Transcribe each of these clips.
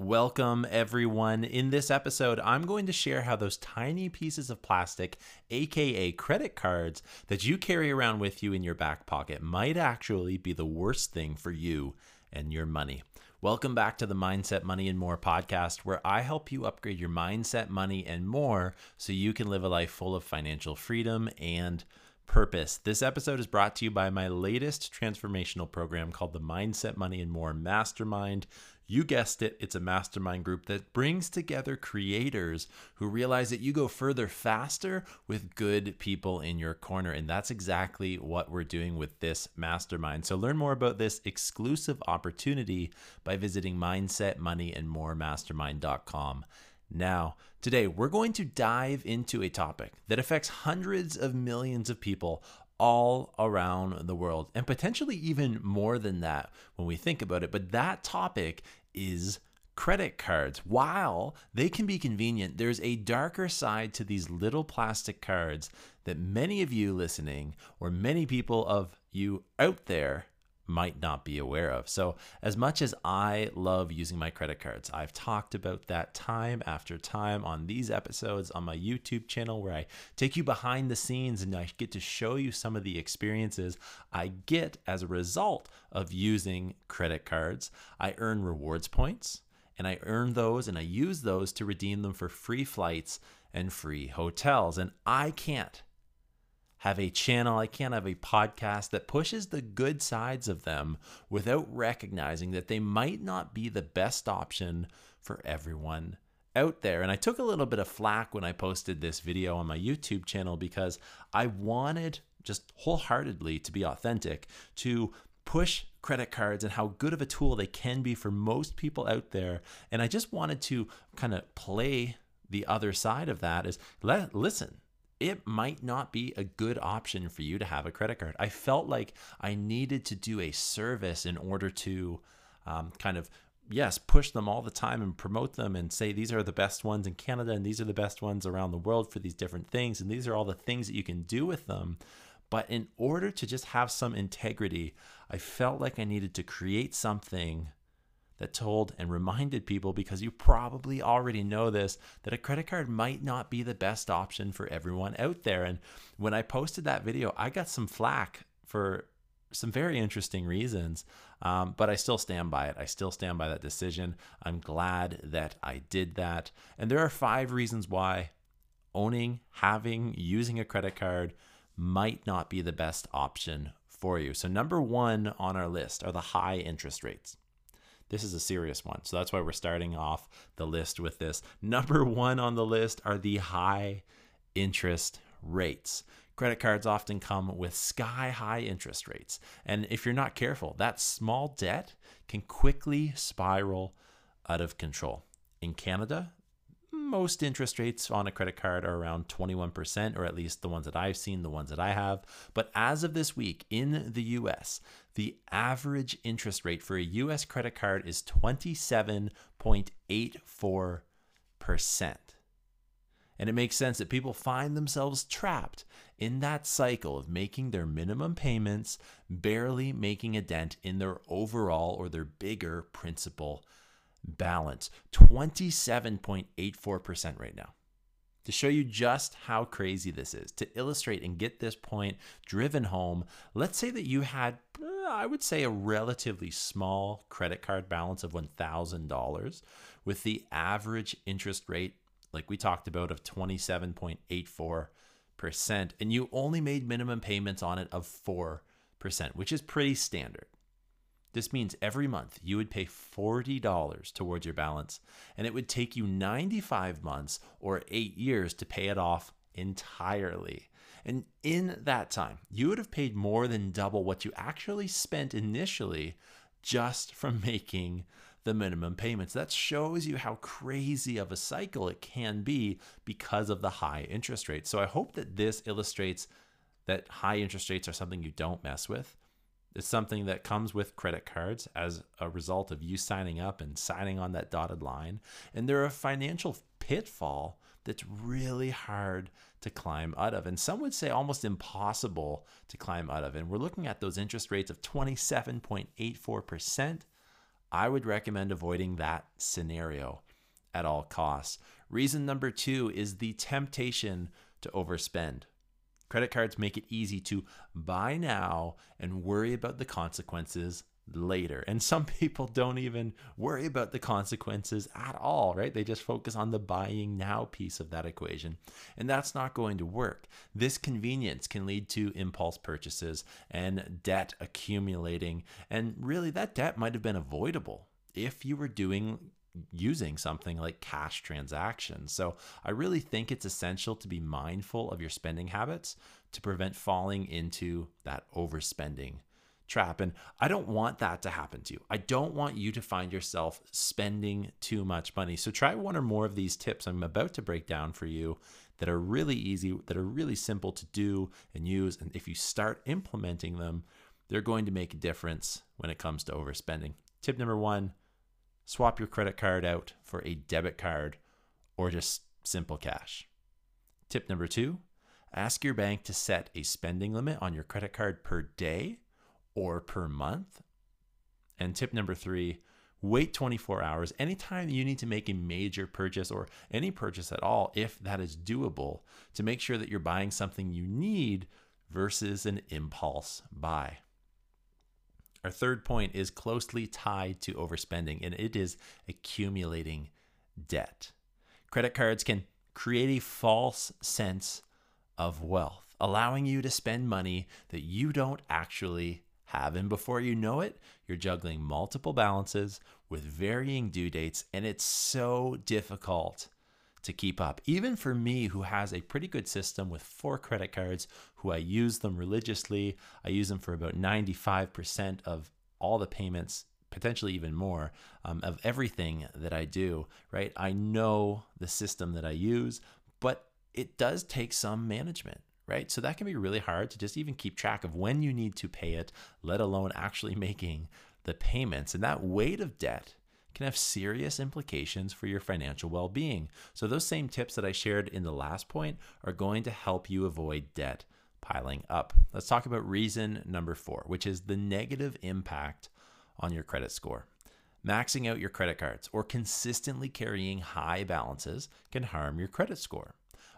Welcome, everyone. In this episode, I'm going to share how those tiny pieces of plastic, aka credit cards, that you carry around with you in your back pocket might actually be the worst thing for you and your money. Welcome back to the Mindset Money and More podcast, where I help you upgrade your mindset, money, and more so you can live a life full of financial freedom and purpose. This episode is brought to you by my latest transformational program called the Mindset Money and More Mastermind. You guessed it, it's a mastermind group that brings together creators who realize that you go further faster with good people in your corner. And that's exactly what we're doing with this mastermind. So learn more about this exclusive opportunity by visiting mindsetmoneyandmoremastermind.com. Now, today we're going to dive into a topic that affects hundreds of millions of people all around the world, and potentially even more than that when we think about it. But that topic is credit cards. While they can be convenient, there's a darker side to these little plastic cards that many of you listening, or many people of you out there, might not be aware of. So, as much as I love using my credit cards, I've talked about that time after time on these episodes on my YouTube channel where I take you behind the scenes and I get to show you some of the experiences I get as a result of using credit cards. I earn rewards points and I earn those and I use those to redeem them for free flights and free hotels. And I can't have a channel, I can't have a podcast that pushes the good sides of them without recognizing that they might not be the best option for everyone out there. And I took a little bit of flack when I posted this video on my YouTube channel because I wanted just wholeheartedly to be authentic, to push credit cards and how good of a tool they can be for most people out there. And I just wanted to kind of play the other side of that is let listen it might not be a good option for you to have a credit card. I felt like I needed to do a service in order to um, kind of, yes, push them all the time and promote them and say these are the best ones in Canada and these are the best ones around the world for these different things. And these are all the things that you can do with them. But in order to just have some integrity, I felt like I needed to create something that told and reminded people because you probably already know this that a credit card might not be the best option for everyone out there. And when I posted that video, I got some flack for some very interesting reasons, um, but I still stand by it. I still stand by that decision. I'm glad that I did that. And there are five reasons why owning, having, using a credit card might not be the best option for you. So, number one on our list are the high interest rates. This is a serious one. So that's why we're starting off the list with this. Number one on the list are the high interest rates. Credit cards often come with sky high interest rates. And if you're not careful, that small debt can quickly spiral out of control. In Canada, most interest rates on a credit card are around 21%, or at least the ones that I've seen, the ones that I have. But as of this week in the US, the average interest rate for a US credit card is 27.84%. And it makes sense that people find themselves trapped in that cycle of making their minimum payments, barely making a dent in their overall or their bigger principal balance 27.84% right now. To show you just how crazy this is, to illustrate and get this point driven home, let's say that you had, I would say, a relatively small credit card balance of $1,000 with the average interest rate, like we talked about, of 27.84%, and you only made minimum payments on it of 4%, which is pretty standard. This means every month you would pay $40 towards your balance, and it would take you 95 months or eight years to pay it off entirely. And in that time, you would have paid more than double what you actually spent initially just from making the minimum payments. That shows you how crazy of a cycle it can be because of the high interest rates. So I hope that this illustrates that high interest rates are something you don't mess with it's something that comes with credit cards as a result of you signing up and signing on that dotted line. And they're a financial pitfall that's really hard to climb out of. And some would say almost impossible to climb out of. And we're looking at those interest rates of 27.84%. I would recommend avoiding that scenario at all costs. Reason number two is the temptation to overspend. Credit cards make it easy to buy now and worry about the consequences later. And some people don't even worry about the consequences at all, right? They just focus on the buying now piece of that equation. And that's not going to work. This convenience can lead to impulse purchases and debt accumulating. And really, that debt might have been avoidable if you were doing using something like cash transactions. So I really think it's essential to be mindful of your spending habits to prevent falling into that overspending trap. And I don't want that to happen to you. I don't want you to find yourself spending too much money. So try one or more of these tips I'm about to break down for you that are really easy, that are really simple to do and use. And if you start implementing them, they're going to make a difference when it comes to overspending. Tip number one swap your credit card out for a debit card or just simple cash. Tip number two ask your bank to set a spending limit on your credit card per day or per month. And tip number three, wait 24 hours anytime you need to make a major purchase or any purchase at all, if that is doable, to make sure that you're buying something you need versus an impulse buy. Our third point is closely tied to overspending, and it is accumulating debt. Credit cards can create a false sense of wealth, allowing you to spend money that you don't actually have. And before you know it, you're juggling multiple balances with varying due dates, and it's so difficult to keep up. Even for me, who has a pretty good system with four credit cards, who I use them religiously, I use them for about 95% of all the payments. Potentially even more um, of everything that I do, right? I know the system that I use, but it does take some management right? So that can be really hard to just even keep track of when you need to pay it, let alone actually making the payments. And that weight of debt can have serious implications for your financial well being. So, those same tips that I shared in the last point are going to help you avoid debt piling up. Let's talk about reason number four, which is the negative impact on your credit score. Maxing out your credit cards or consistently carrying high balances can harm your credit score.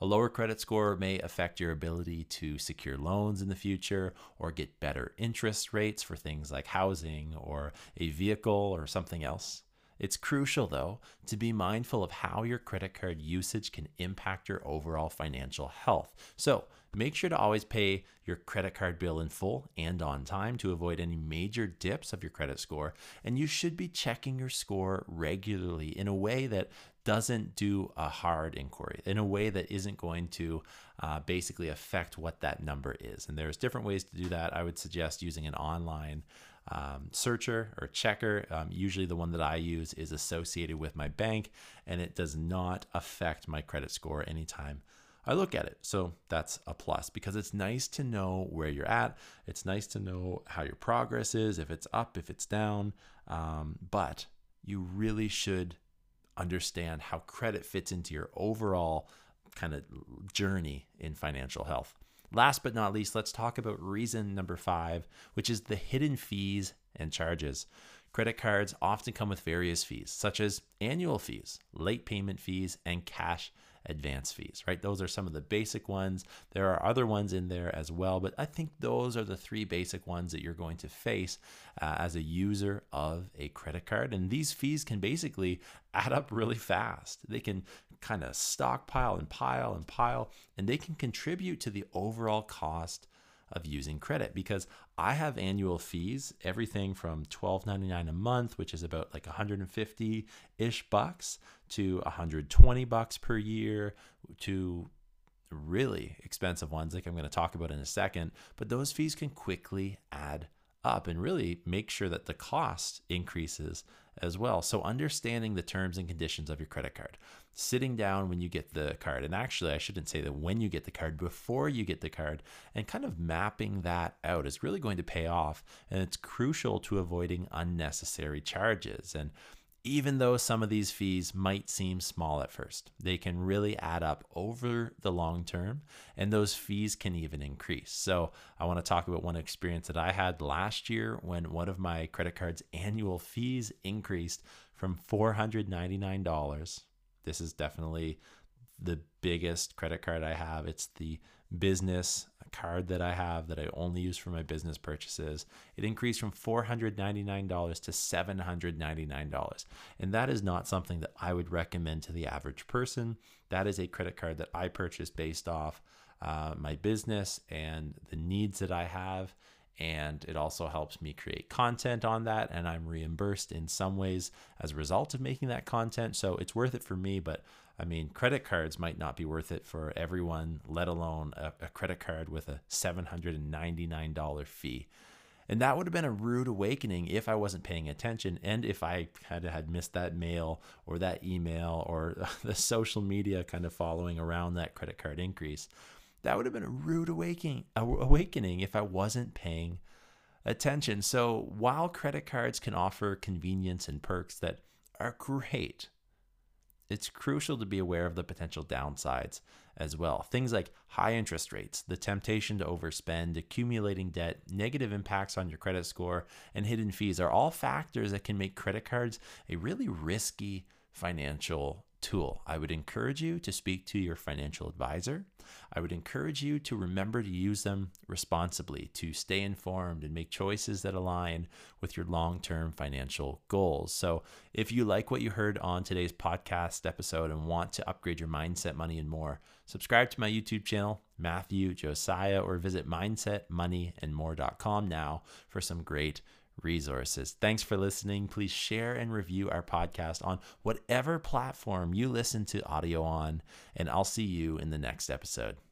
A lower credit score may affect your ability to secure loans in the future or get better interest rates for things like housing or a vehicle or something else. It's crucial, though, to be mindful of how your credit card usage can impact your overall financial health. So, make sure to always pay your credit card bill in full and on time to avoid any major dips of your credit score. And you should be checking your score regularly in a way that doesn't do a hard inquiry, in a way that isn't going to uh, basically affect what that number is. And there's different ways to do that. I would suggest using an online um, searcher or checker. Um, usually, the one that I use is associated with my bank and it does not affect my credit score anytime I look at it. So that's a plus because it's nice to know where you're at. It's nice to know how your progress is, if it's up, if it's down. Um, but you really should understand how credit fits into your overall kind of journey in financial health. Last but not least, let's talk about reason number five, which is the hidden fees and charges. Credit cards often come with various fees, such as annual fees, late payment fees, and cash advance fees, right? Those are some of the basic ones. There are other ones in there as well, but I think those are the three basic ones that you're going to face uh, as a user of a credit card. And these fees can basically add up really fast. They can kind of stockpile and pile and pile, and they can contribute to the overall cost of using credit because I have annual fees, everything from $12.99 a month, which is about like 150 ish bucks, to 120 bucks per year, to really expensive ones, like I'm going to talk about in a second. But those fees can quickly add up and really make sure that the cost increases as well. So, understanding the terms and conditions of your credit card, sitting down when you get the card, and actually, I shouldn't say that when you get the card, before you get the card, and kind of mapping that out is really going to pay off. And it's crucial to avoiding unnecessary charges. And even though some of these fees might seem small at first, they can really add up over the long term, and those fees can even increase. So, I want to talk about one experience that I had last year when one of my credit card's annual fees increased from $499. This is definitely the biggest credit card I have. It's the business card that I have that I only use for my business purchases. It increased from $499 to $799. And that is not something that I would recommend to the average person. That is a credit card that I purchased based off uh, my business and the needs that I have and it also helps me create content on that and i'm reimbursed in some ways as a result of making that content. So it's worth it for me but i mean credit cards might not be worth it for everyone let alone a, a credit card with a $799 fee. And that would have been a rude awakening if I wasn't paying attention and if I kind of had missed that mail or that email or the social media kind of following around that credit card increase that would have been a rude awakening awakening if I wasn't paying attention. So while credit cards can offer convenience and perks that are great, it's crucial to be aware of the potential downsides as well. Things like high interest rates, the temptation to overspend, accumulating debt, negative impacts on your credit score, and hidden fees are all factors that can make credit cards a really risky financial tool. I would encourage you to speak to your financial advisor. I would encourage you to remember to use them responsibly, to stay informed and make choices that align with your long term financial goals. So, if you like what you heard on today's podcast episode and want to upgrade your mindset, money, and more, subscribe to my YouTube channel, Matthew Josiah, or visit mindsetmoneyandmore.com now for some great resources. Thanks for listening. Please share and review our podcast on whatever platform you listen to audio on, and I'll see you in the next episode.